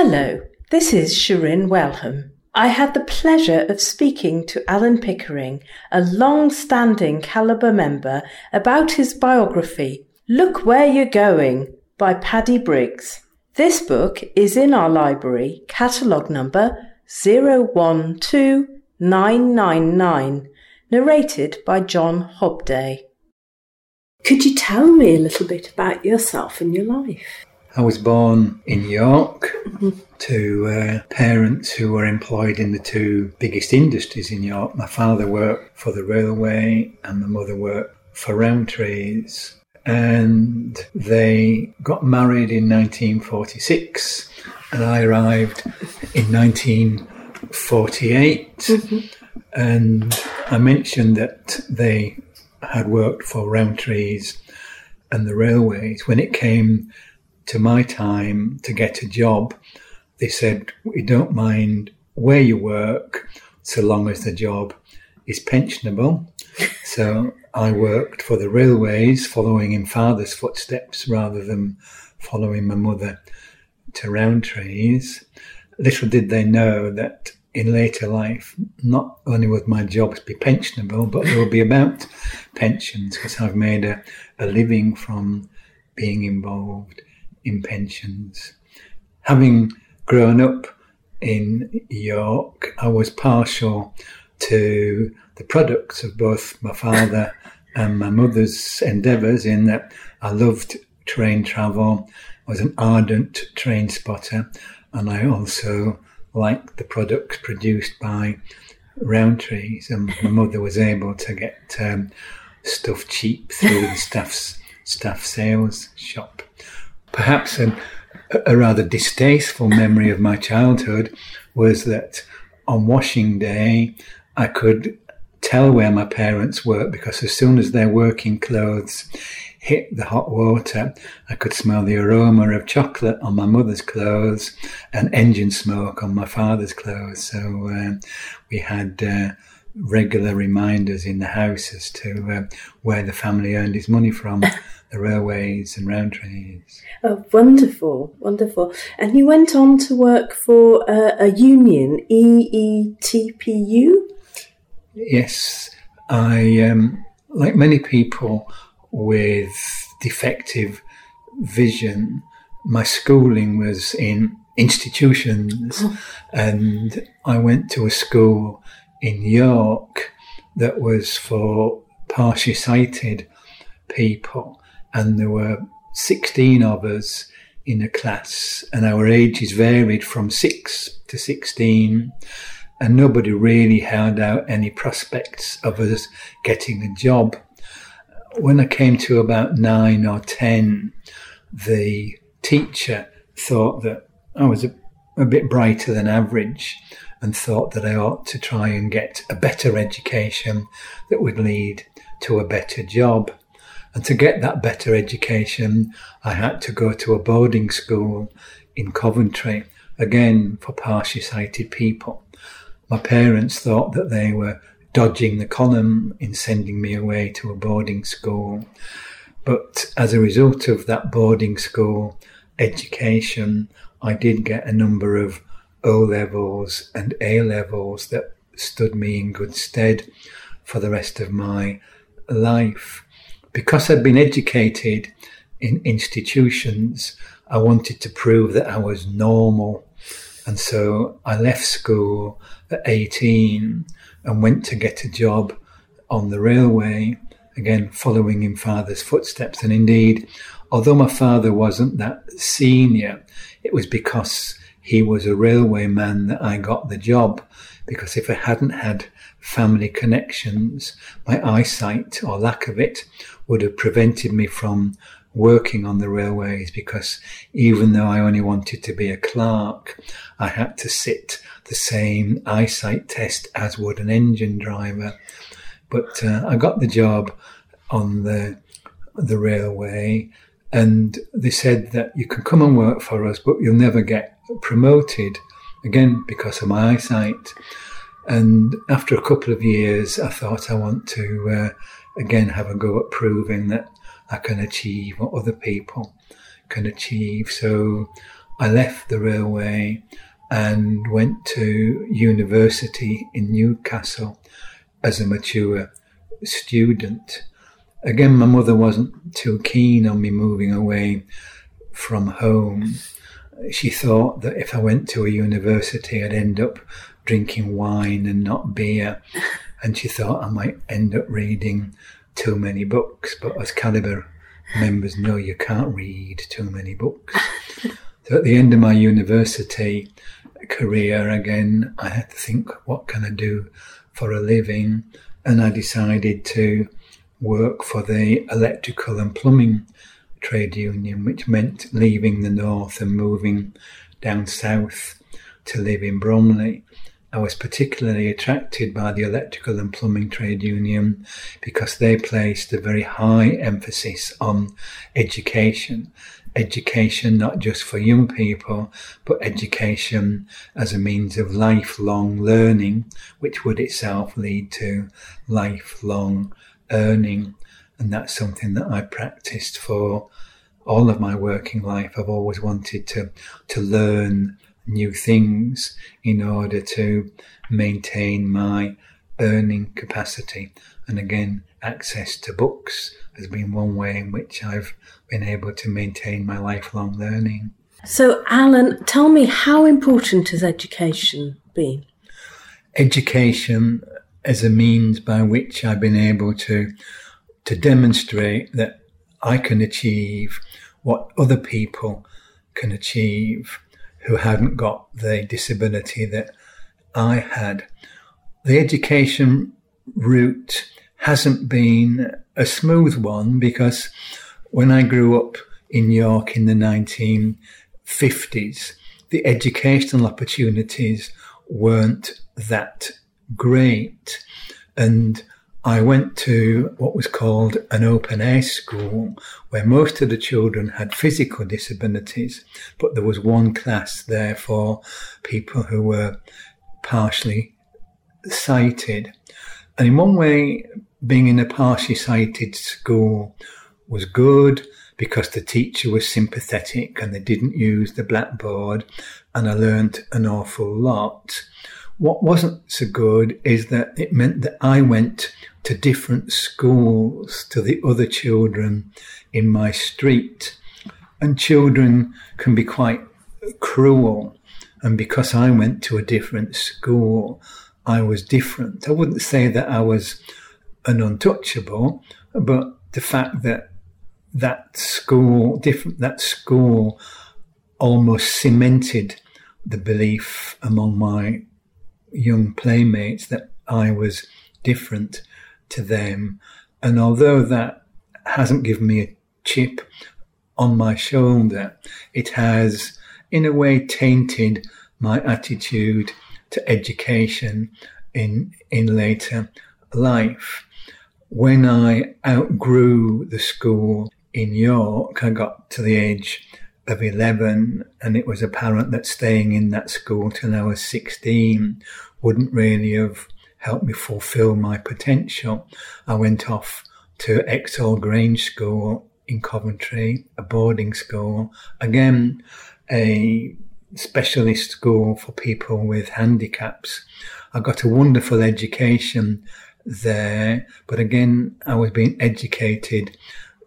Hello, this is Shirin Welham. I had the pleasure of speaking to Alan Pickering, a long standing Calibre member, about his biography, Look Where You're Going by Paddy Briggs. This book is in our library, catalogue number 012999, narrated by John Hobday. Could you tell me a little bit about yourself and your life? I was born in York to uh, parents who were employed in the two biggest industries in York. My father worked for the railway and my mother worked for Rowntree's and they got married in 1946 and I arrived in 1948 mm-hmm. and I mentioned that they had worked for Rowntree's and the railways when it came to my time to get a job they said we don't mind where you work so long as the job is pensionable so I worked for the railways, following in father's footsteps rather than following my mother to Rowntree's. Little did they know that in later life, not only would my jobs be pensionable, but they would be about pensions because I've made a, a living from being involved in pensions. Having grown up in York, I was partial to the products of both my father and my mother's endeavours in that I loved train travel, I was an ardent train spotter, and I also liked the products produced by Rowntree's. And my mother was able to get um, stuff cheap through the staff's staff sales shop. Perhaps a, a rather distasteful memory of my childhood was that on washing day, I could tell where my parents worked because as soon as their working clothes hit the hot water, I could smell the aroma of chocolate on my mother's clothes and engine smoke on my father's clothes. So uh, we had uh, regular reminders in the house as to uh, where the family earned its money from. The railways and Rowntree's. Oh, wonderful, wonderful. And you went on to work for uh, a union, EETPU? Yes, I, um, like many people with defective vision, my schooling was in institutions, oh. and I went to a school in York that was for partially sighted people, and there were 16 of us in a class, and our ages varied from 6 to 16 and nobody really held out any prospects of us getting a job. When I came to about nine or ten, the teacher thought that I was a, a bit brighter than average and thought that I ought to try and get a better education that would lead to a better job. And to get that better education, I had to go to a boarding school in Coventry, again for partially sighted people my parents thought that they were dodging the column in sending me away to a boarding school. But as a result of that boarding school education, I did get a number of O levels and A levels that stood me in good stead for the rest of my life. Because I'd been educated in institutions, I wanted to prove that I was normal. And so I left school at 18 and went to get a job on the railway, again, following in father's footsteps. And indeed, although my father wasn't that senior, it was because he was a railway man that I got the job. Because if I hadn't had family connections, my eyesight or lack of it would have prevented me from working on the railways because even though I only wanted to be a clerk, I had to sit the same eyesight test as would an engine driver. But uh, I got the job on the the railway, and they said that you can come and work for us, but you'll never get promoted again because of my eyesight. And after a couple of years, I thought I want to uh, again have a go at proving that I can achieve what other people can achieve. So I left the railway and went to university in Newcastle as a mature student. Again, my mother wasn't too keen on me moving away from home. She thought that if I went to a university, I'd end up drinking wine and not beer. And she thought I might end up reading too many books. But as Calibre members know, you can't read too many books. so at the end of my university career, again, I had to think, what can I do for a living? And I decided to work for the electrical and plumbing trade union, which meant leaving the north and moving down south to live in Bromley. I was particularly attracted by the electrical and plumbing trade union because they placed a very high emphasis on education. Education not just for young people, but education as a means of lifelong learning, which would itself lead to lifelong earning. And that's something that I practiced for all of my working life. I've always wanted to, to learn new things in order to maintain my earning capacity. And again, access to books has been one way in which I've been able to maintain my lifelong learning. So, Alan, tell me how important has education been? Education as a means by which I've been able to to demonstrate that I can achieve what other people can achieve who hadn't got the disability that I had. The education route hasn't been a smooth one because when I grew up in York in the 1950s, the educational opportunities weren't that great. And I went to what was called an open air school where most of the children had physical disabilities, but there was one class there for people who were partially sighted. And in one way, being in a partially sighted school was good because the teacher was sympathetic and they didn't use the blackboard and I learnt an awful lot. What wasn't so good is that it meant that I went to different schools to the other children in my street. And children can be quite cruel. And because I went to a different school, I was different. I wouldn't say that I was an untouchable, but the fact that that school, different, that school almost cemented the belief among my young playmates that I was different to them. And although that hasn't given me a chip on my shoulder, it has, in a way, tainted my attitude to education in, in later life. When I outgrew the school in York, I got to the age of 11 and it was apparent that staying in that school till I was 16 wouldn't really have helped me fulfill my potential. I went off to Exhall Grange School in Coventry, a boarding school, again, a specialist school for people with handicaps. I got a wonderful education there, but again, I was being educated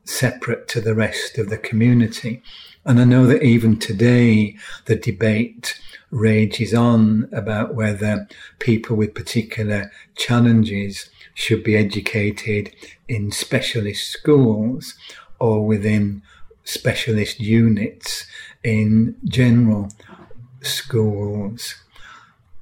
separate to the rest of the community. And I know that even today, the debate rages on about whether people with particular challenges should be educated in specialist schools or within specialist units in general schools.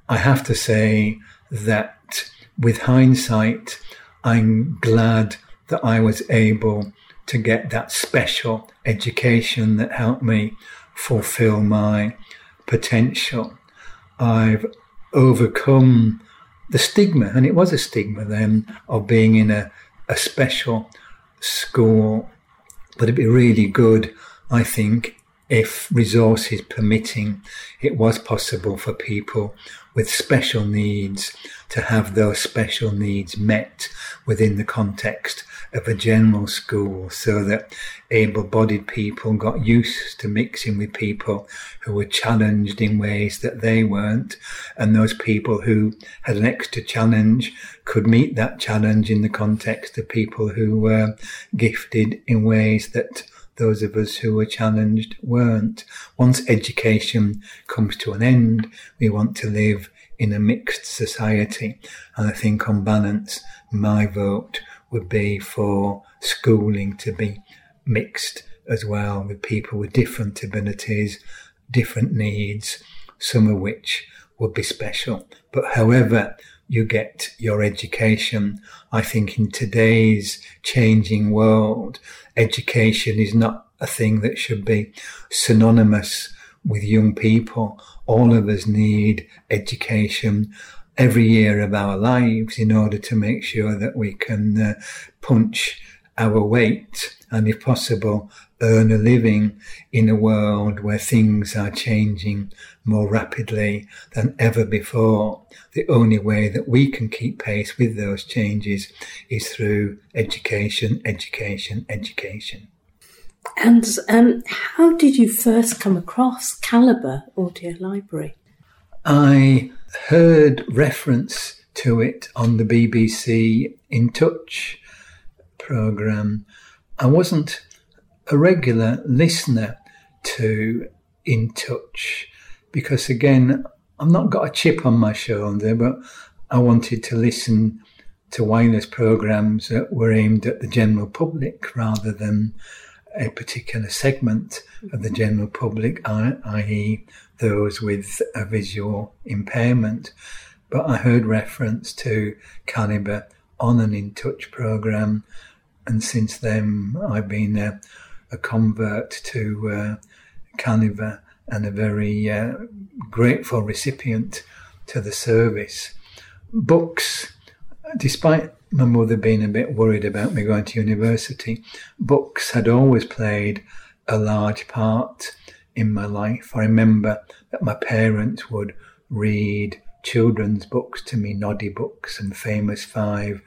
I have to say that with hindsight, I'm glad that I was able to get that special education that helped me fulfill my potential. I've overcome the stigma, and it was a stigma then, of being in a, a special school. But it'd be really good, I think, if resources permitting, it was possible for people with special needs to have those special needs met within the context of a general school so that able bodied people got used to mixing with people who were challenged in ways that they weren't. And those people who had an extra challenge could meet that challenge in the context of people who were gifted in ways that those of us who were challenged weren't. Once education comes to an end, we want to live in a mixed society. And I think on balance, my vote would be for schooling to be mixed as well with people with different abilities, different needs, some of which would be special. But however you get your education, I think in today's changing world, education is not a thing that should be synonymous with young people. All of us need education every year of our lives in order to make sure that we can uh, punch our weight and, if possible, earn a living in a world where things are changing more rapidly than ever before. The only way that we can keep pace with those changes is through education, education, education. And um, how did you first come across Calibre Audio Library? I heard reference to it on the BBC In Touch programme. I wasn't a regular listener to In Touch because, again, I've not got a chip on my shoulder, but I wanted to listen to wireless programs that were aimed at the general public rather than a particular segment of the general public, i.e., those with a visual impairment. But I heard reference to Calibre on an In Touch program, and since then I've been a, a convert to uh, and a very uh, grateful recipient to the service. Books, despite my mother being a bit worried about me going to university, books had always played a large part in my life. I remember that my parents would read children's books to me, Noddy books and Famous Five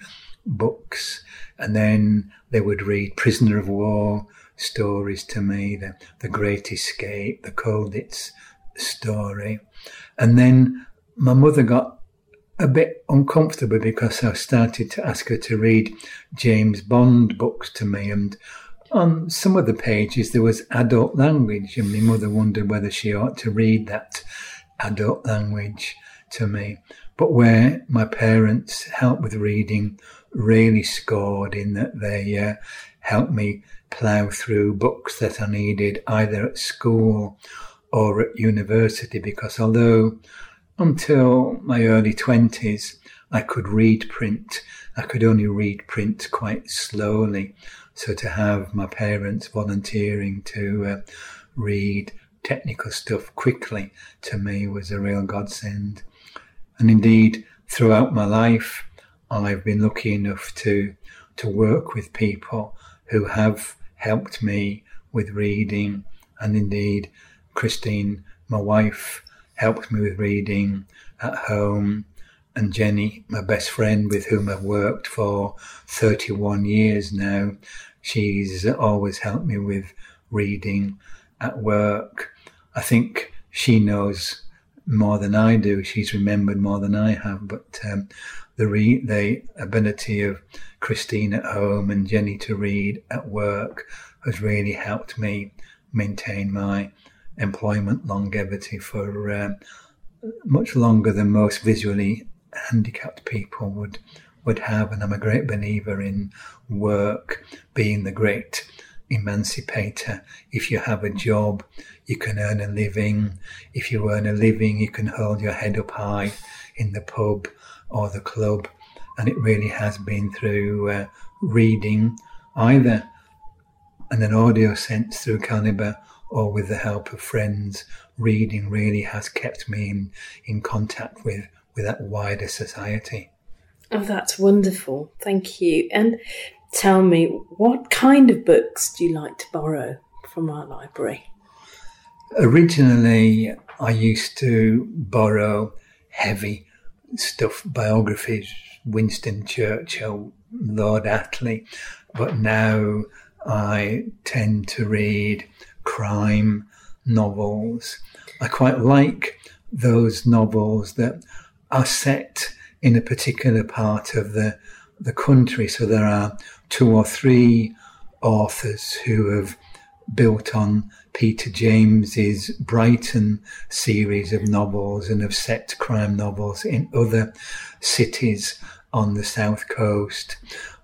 books, and then they would read Prisoner of War stories to me, the, the Great Escape, the Colditz story. And then my mother got a bit uncomfortable because I started to ask her to read James Bond books to me. And on some of the pages, there was adult language, and my mother wondered whether she ought to read that adult language to me. But where my parents helped with reading really scored in that they uh, helped me plough through books that I needed either at school or at university because although until my early 20s, I could read print. I could only read print quite slowly. So to have my parents volunteering to uh, read technical stuff quickly to me was a real godsend. And indeed, throughout my life, I've been lucky enough to to work with people who have helped me with reading, and indeed, Christine, my wife, helped me with reading at home. And Jenny, my best friend with whom I've worked for 31 years now, she's always helped me with reading at work. I think she knows more than I do. She's remembered more than I have. But um, the re- the ability of Christine at home and Jenny to read at work has really helped me maintain my employment longevity for uh, much longer than most visually handicapped people would would have. And I'm a great believer in work being the great emancipator. If you have a job, you can earn a living. If you earn a living, you can hold your head up high in the pub or the club. And it really has been through uh, reading, either in an audio sense through Calibre or with the help of friends, reading really has kept me in, in contact with, with that wider society. Oh, that's wonderful. Thank you. And tell me, what kind of books do you like to borrow from our library? Originally, I used to borrow heavy stuff, biographies, Winston Churchill, Lord Attlee, but now I tend to read crime novels. I quite like those novels that are set in a particular part of the the country. So there are two or three authors who have built on Peter James's Brighton series of novels and of set crime novels in other cities on the south coast.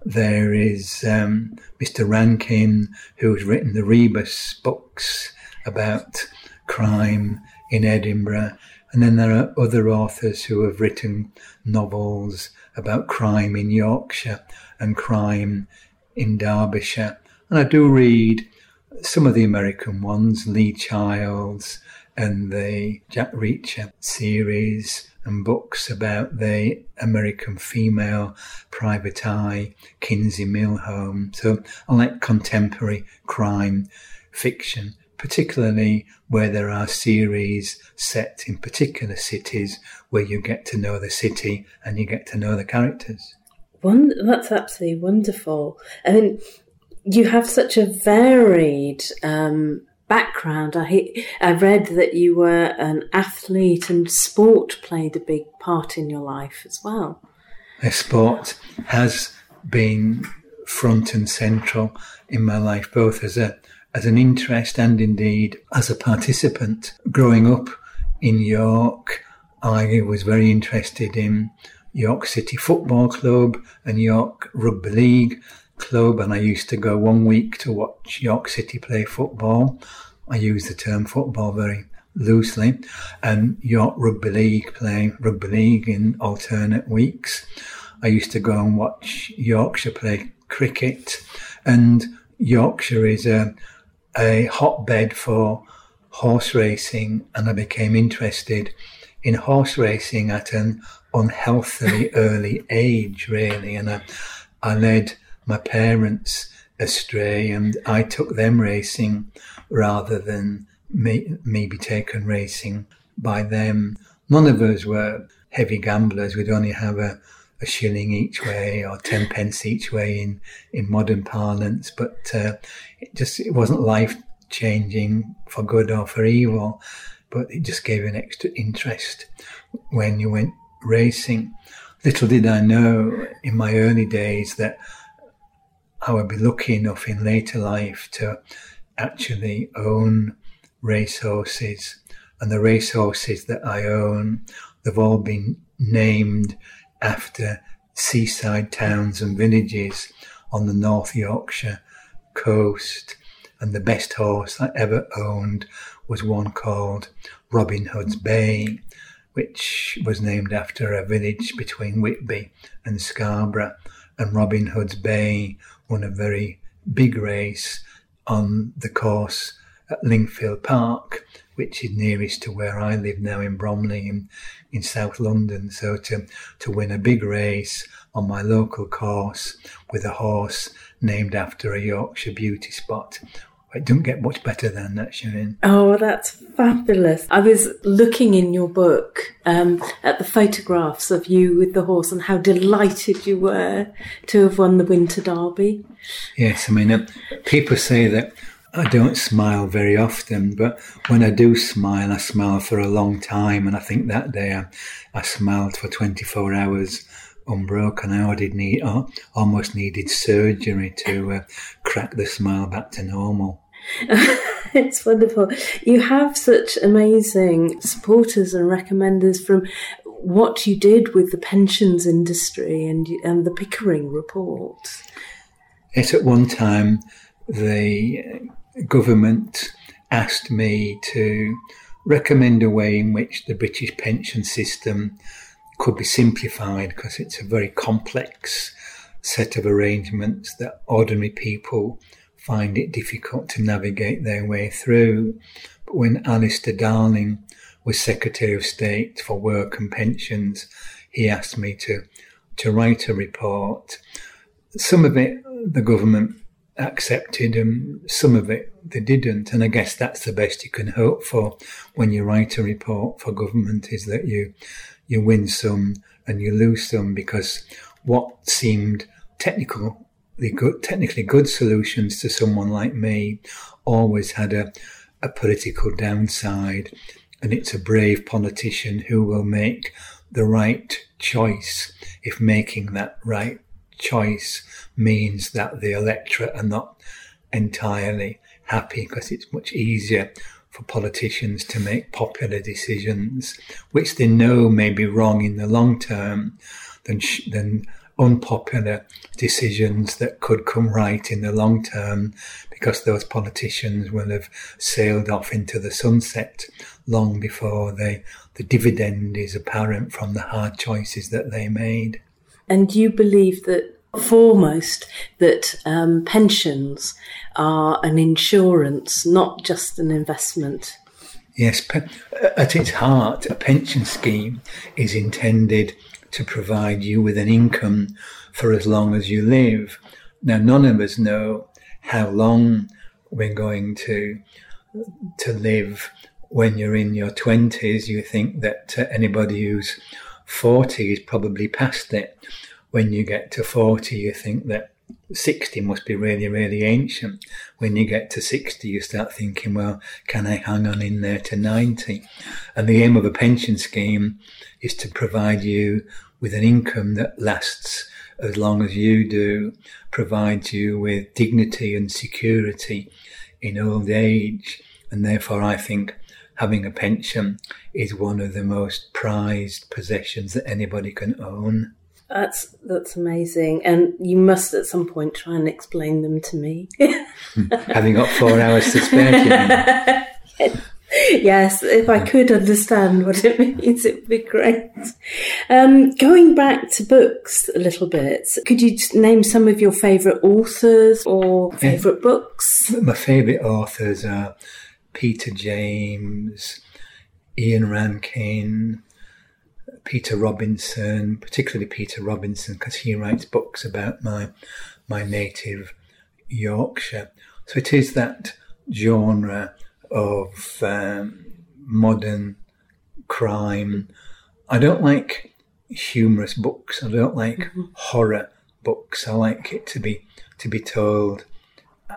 There is um, Mr. Rankin, who's written the Rebus books about crime in Edinburgh. And then there are other authors who have written novels about crime in Yorkshire and crime in Derbyshire. And I do read some of the American ones, Lee Childs and the Jack Reacher series and books about the American female private eye, Kinsey Millhone. So I like contemporary crime fiction, particularly where there are series set in particular cities where you get to know the city and you get to know the characters. One, that's absolutely wonderful. I mean, you have such a varied um, background. I I read that you were an athlete and sport played a big part in your life as well. sport has been front and central in my life, both as a as an interest and indeed as a participant. Growing up in York, I was very interested in York City Football Club and York Rugby League club, and I used to go one week to watch York City play football. I use the term football very loosely, and York Rugby League play rugby league in alternate weeks. I used to go and watch Yorkshire play cricket, and Yorkshire is a a hotbed for horse racing, and I became interested in horse racing at an unhealthily early age, really, and I, I led my parents astray and I took them racing rather than me, me be taken racing by them. None of us were heavy gamblers. We'd only have a, a shilling each way or ten pence each way in, in modern parlance, but uh, it just it wasn't life changing for good or for evil, but it just gave an extra interest when you went racing. Little did I know in my early days that I would be lucky enough in later life to actually own racehorses. And the racehorses that I own, they've all been named after seaside towns and villages on the North Yorkshire coast. And the best horse I ever owned was one called Robin Hood's Bay, which was named after a village between Whitby and Scarborough. And Robin Hood's Bay won a very big race on the course at Lingfield Park, which is nearest to where I live now in Bromley in, in South London. So to, to win a big race on my local course with a horse named after a Yorkshire beauty spot it doesn't get much better than that, Sharon. Oh, that's fabulous. I was looking in your book um, at the photographs of you with the horse and how delighted you were to have won the Winter Derby. Yes, I mean, uh, people say that I don't smile very often, but when I do smile, I smile for a long time. And I think that day I, I smiled for 24 hours unbroken. I did need, almost needed surgery to uh, crack the smile back to normal. it's wonderful. You have such amazing supporters and recommenders from what you did with the pensions industry and and the Pickering report. Yes, at one time the government asked me to recommend a way in which the British pension system could be simplified because it's a very complex set of arrangements that ordinary people find it difficult to navigate their way through. But when Alistair Darling was Secretary of State for Work and Pensions, he asked me to, to write a report. Some of it the government accepted and some of it they didn't. And I guess that's the best you can hope for when you write a report for government is that you you win some and you lose some because what seemed technical good, technically good solutions to someone like me always had a, a political downside. And it's a brave politician who will make the right choice if making that right choice means that the electorate are not entirely happy because it's much easier for politicians to make popular decisions, which they know may be wrong in the long term, than, than unpopular decisions that could come right in the long term because those politicians will have sailed off into the sunset long before they, the dividend is apparent from the hard choices that they made. And you believe that foremost that um, pensions are an insurance, not just an investment. Yes, at its heart, a pension scheme is intended to provide you with an income for as long as you live. Now, none of us know how long we're going to to live. When you're in your twenties, you think that uh, anybody who's forty is probably past it. When you get to forty, you think that 60 must be really, really ancient. When you get to 60, you start thinking, well, can I hang on in there to 90? And the aim of a pension scheme is to provide you with an income that lasts as long as you do, provides you with dignity and security in old age. And therefore, I think having a pension is one of the most prized possessions that anybody can own. That's that's amazing, and you must at some point try and explain them to me. Having got four hours to spare. yes, if I could understand what it means, it would be great. Um, going back to books a little bit, could you name some of your favourite authors or favourite yeah. books? My favourite authors are Peter James, Ian Rankin, Peter Robinson, particularly Peter Robinson, because he writes books about my my native Yorkshire. So it is that genre of um, modern crime. I don't like humorous books. I don't like mm-hmm. horror books. I like it to be to be told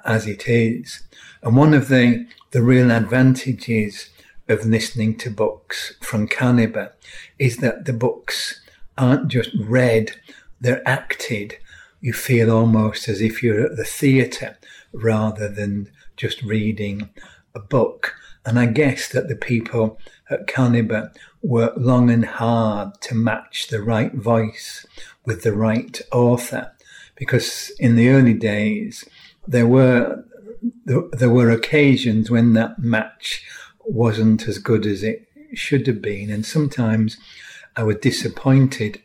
as it is. And one of the the real advantages of listening to books from Calibre is that the books aren't just read, they're acted. You feel almost as if you're at the theatre rather than just reading a book. And I guess that the people at Calibre work long and hard to match the right voice with the right author. Because in the early days, there were there were occasions when that match wasn't as good as it should have been. And sometimes I was disappointed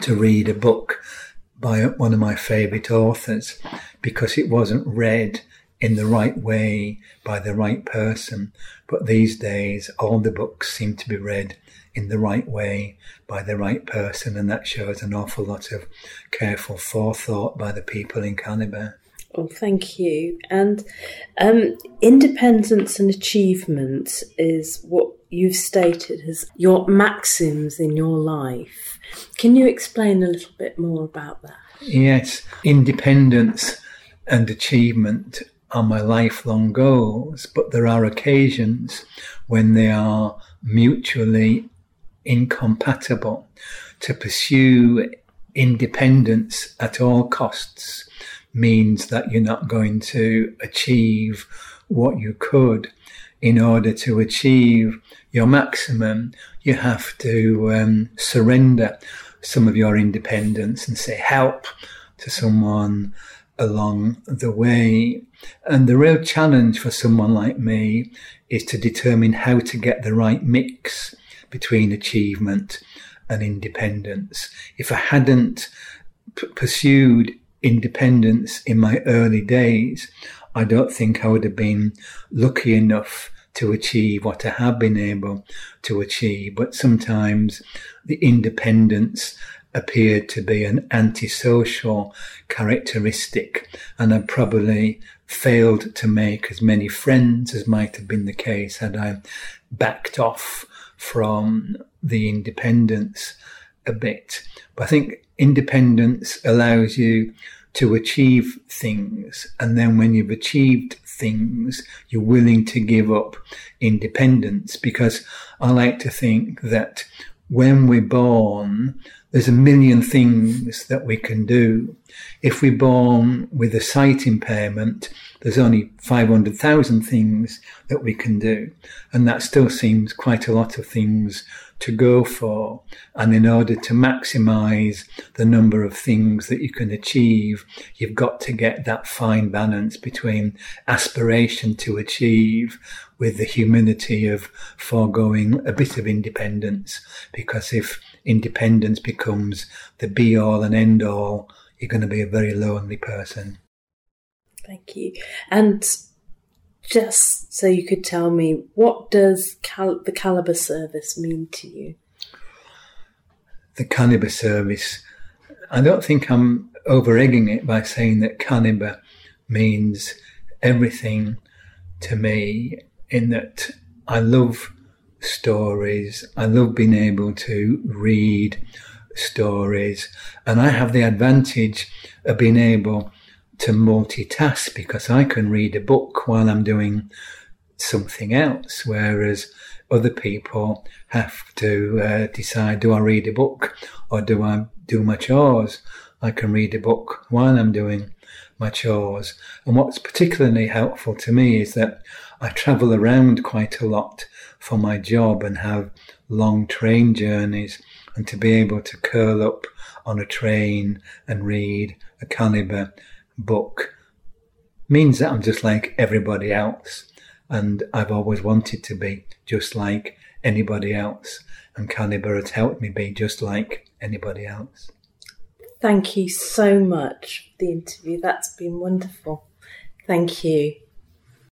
to read a book by one of my favourite authors because it wasn't read in the right way by the right person. But these days, all the books seem to be read in the right way by the right person, and that shows an awful lot of careful forethought by the people in Calibre. Oh, thank you. And um, independence and achievement is what you've stated as your maxims in your life. Can you explain a little bit more about that? Yes, independence and achievement are my lifelong goals, but there are occasions when they are mutually incompatible. To pursue independence at all costs means that you're not going to achieve what you could. In order to achieve your maximum, you have to um, surrender some of your independence and say help to someone along the way. And the real challenge for someone like me is to determine how to get the right mix between achievement and independence. If I hadn't p- pursued independence in my early days, I don't think I would have been lucky enough to achieve what I have been able to achieve. But sometimes the independence appeared to be an antisocial characteristic, and I probably failed to make as many friends as might have been the case had I backed off from the independence a bit. But I think independence allows you to achieve things. And then when you've achieved things, you're willing to give up independence because I like to think that when we're born, there's a million things that we can do. If we're born with a sight impairment, there's only 500,000 things that we can do. And that still seems quite a lot of things to go for. And in order to maximize the number of things that you can achieve, you've got to get that fine balance between aspiration to achieve with the humility of foregoing a bit of independence. Because if independence becomes the be all and end all, you're going to be a very lonely person. Thank you. And just so you could tell me, what does Cal- the Calibre service mean to you? The Calibre service, I don't think I'm over egging it by saying that Calibre means everything to me, in that I love stories, I love being able to read stories, and I have the advantage of being able to multitask because I can read a book while I'm doing something else, whereas other people have to uh, decide do I read a book or do I do my chores? I can read a book while I'm doing my chores. And what's particularly helpful to me is that I travel around quite a lot for my job and have long train journeys and to be able to curl up on a train and read a Calibre book means that I'm just like everybody else. And I've always wanted to be just like anybody else. And Calibre has helped me be just like anybody else. Thank you so much for the interview. That's been wonderful. Thank you.